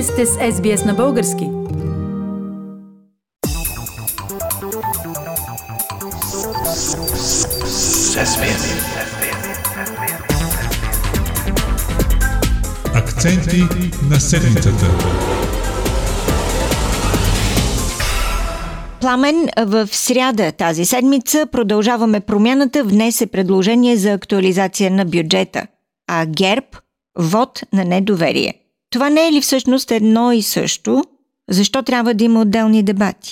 Вие сте с SBS на български. Акценти на седмицата. Пламен, в сряда тази седмица продължаваме промяната. Внесе предложение за актуализация на бюджета, а ГЕРБ – вод на недоверие. Това не е ли всъщност едно и също? Защо трябва да има отделни дебати?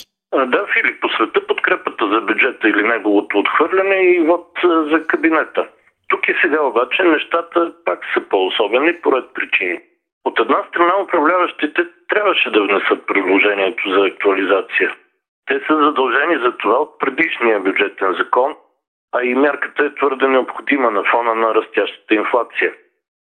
Да, Филип, по света подкрепата за бюджета или неговото отхвърляне и вод за кабинета. Тук и сега обаче нещата пак са по-особени по ред причини. От една страна управляващите трябваше да внесат предложението за актуализация. Те са задължени за това от предишния бюджетен закон, а и мярката е твърде необходима на фона на растящата инфлация.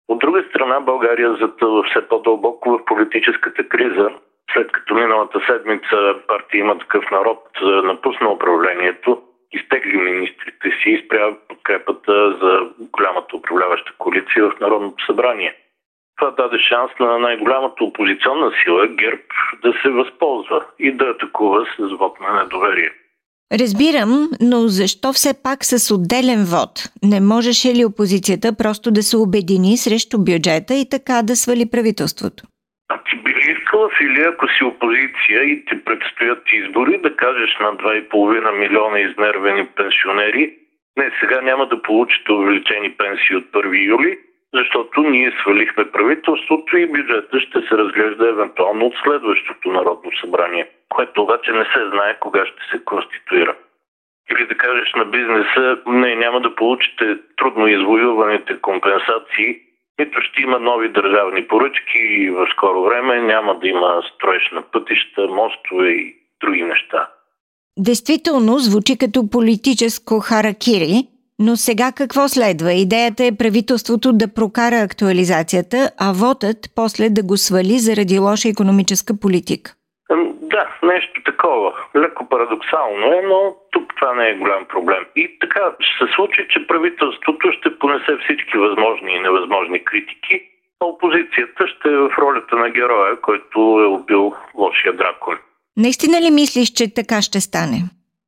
От друга страна, България затъва все по-дълбоко в политическата криза, след като миналата седмица партия има такъв народ напусна управлението, изтегли министрите си и спря подкрепата за голямата управляваща коалиция в Народното събрание. Това даде шанс на най-голямата опозиционна сила, ГЕРБ, да се възползва и да атакува с вод на недоверие. Разбирам, но защо все пак с отделен вод? Не можеше ли опозицията просто да се обедини срещу бюджета и така да свали правителството? А ти би ли искала, Фили, ако си опозиция и ти предстоят избори, да кажеш на 2,5 милиона изнервени пенсионери, не, сега няма да получите увеличени пенсии от 1 юли, защото ние свалихме правителството и бюджета ще се разглежда евентуално от следващото Народно събрание, което обаче не се знае кога ще се конституира. Или да кажеш на бизнеса, не, няма да получите трудно извоюваните компенсации, нито ще има нови държавни поръчки и в скоро време няма да има строеж на пътища, мостове и други неща. Действително звучи като политическо харакири, но сега какво следва? Идеята е правителството да прокара актуализацията, а вотът после да го свали заради лоша економическа политика. Нещо такова. Леко парадоксално е, но тук това не е голям проблем. И така ще се случи, че правителството ще понесе всички възможни и невъзможни критики, а опозицията ще е в ролята на героя, който е убил лошия дракон. Наистина ли мислиш, че така ще стане?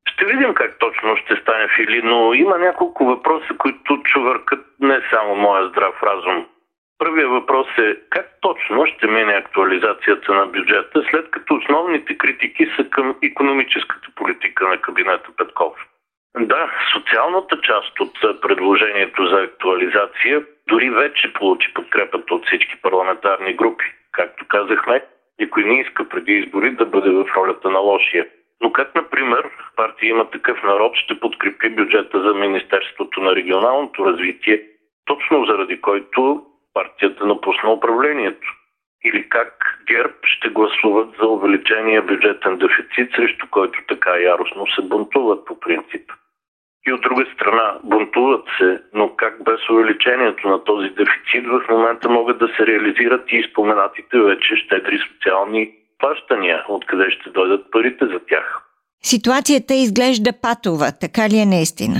Ще видим как точно ще стане Фили, но има няколко въпроса, които чувъркат не само моя здрав разум. Първият въпрос е как точно ще мине актуализацията на бюджета, след като основните критики са към економическата политика на кабинета Петков. Да, социалната част от предложението за актуализация дори вече получи подкрепата от всички парламентарни групи. Както казахме, никой не иска преди избори да бъде в ролята на лошия. Но как, например, партия има такъв народ ще подкрепи бюджета за Министерството на регионалното развитие, точно заради който партията напусна управлението? Или как ГЕРБ ще гласуват за увеличение бюджетен дефицит, срещу който така яростно се бунтуват по принцип? И от друга страна, бунтуват се, но как без увеличението на този дефицит в момента могат да се реализират и споменатите вече щедри социални плащания, откъде ще дойдат парите за тях. Ситуацията изглежда патова, така ли е наистина?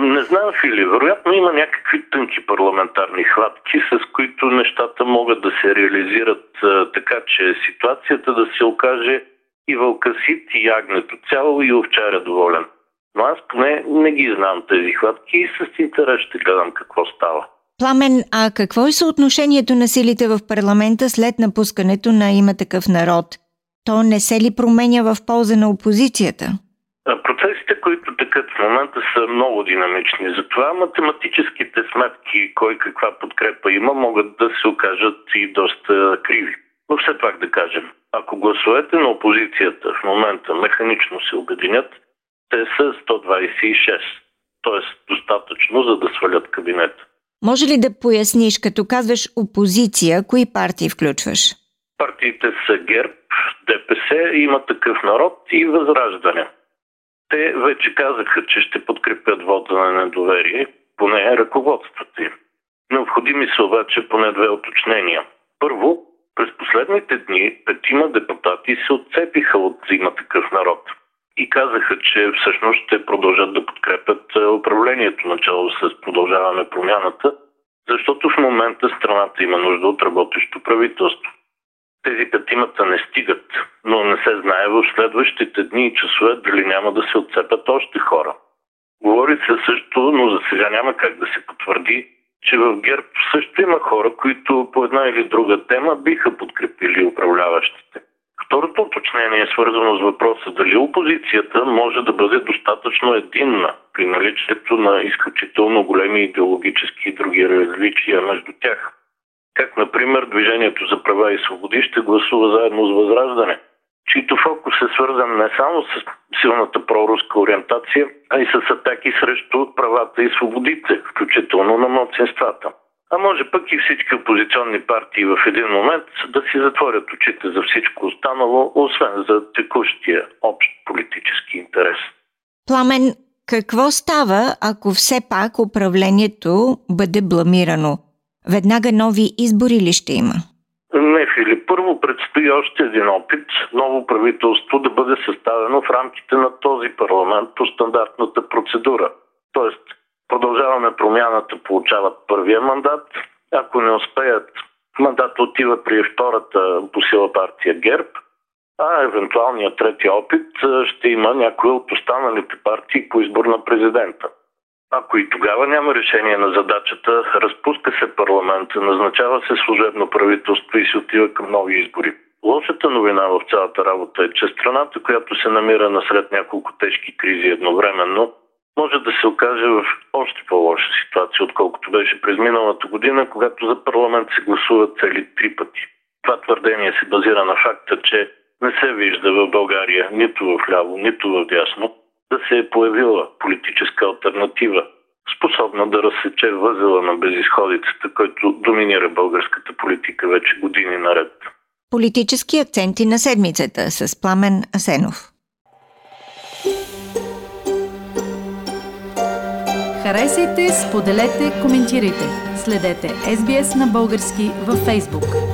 Не знам, Фили. Вероятно има някакви тънки парламентарни хватки, с които нещата могат да се реализират така, че ситуацията да се окаже и вълкасит, и ягнето цяло, и овчаря доволен. Но аз поне не ги знам тези хватки и с интерес ще гледам какво става. Пламен, а какво е съотношението на силите в парламента след напускането на има такъв народ? То не се ли променя в полза на опозицията? Процесите, които текат в момента са много динамични. Затова математическите сметки, кой каква подкрепа има, могат да се окажат и доста криви. Но все пак да кажем, ако гласовете на опозицията в момента механично се обединят, те са 126, т.е. достатъчно за да свалят кабинета. Може ли да поясниш, като казваш опозиция, кои партии включваш? Партиите са ГЕРБ, ДПС, има такъв народ и Възраждане. Те вече казаха, че ще подкрепят вода на недоверие, поне ръководството им. Необходими са обаче поне две уточнения. Първо, през последните дни петима депутати се отцепиха от има такъв народ и казаха, че всъщност ще продължат да подкрепят управлението начало с продължаваме промяната, защото в момента страната има нужда от работещо правителство. Тези петимата не стигат, но не се знае в следващите дни и часове дали няма да се отцепят още хора. Говори се също, но за сега няма как да се потвърди, че в ГЕРБ също има хора, които по една или друга тема биха подкрепили управляващите. Второто уточнение е свързано с въпроса дали опозицията може да бъде достатъчно единна при наличието на изключително големи идеологически и други различия между тях. Как, например, Движението за права и свободи ще гласува заедно с Възраждане, чийто фокус е свързан не само с силната проруска ориентация, а и с атаки срещу правата и свободите, включително на младсинствата. А може пък и всички опозиционни партии в един момент да си затворят очите за всичко останало, освен за текущия общ политически интерес. Пламен, какво става, ако все пак управлението бъде бламирано? Веднага нови избори ли ще има? Не, Филип. Първо предстои още един опит ново правителство да бъде съставено в рамките на този парламент по стандартната процедура. Тоест, продължаваме промяната, получават първия мандат. Ако не успеят, мандат отива при втората по сила партия ГЕРБ, а евентуалният трети опит ще има някои от останалите партии по избор на президента. Ако и тогава няма решение на задачата, разпуска се парламента, назначава се служебно правителство и се отива към нови избори. Лошата новина в цялата работа е, че страната, която се намира насред няколко тежки кризи едновременно, може да се окаже в още по-лоша ситуация, отколкото беше през миналата година, когато за парламент се гласуват цели три пъти. Това твърдение се базира на факта, че не се вижда в България нито в ляво, нито в дясно да се е появила политическа альтернатива, способна да разсече възела на безисходицата, който доминира българската политика вече години наред. Политически акценти на седмицата с Пламен Асенов. Харесайте, споделете, коментирайте. Следете SBS на български във Facebook.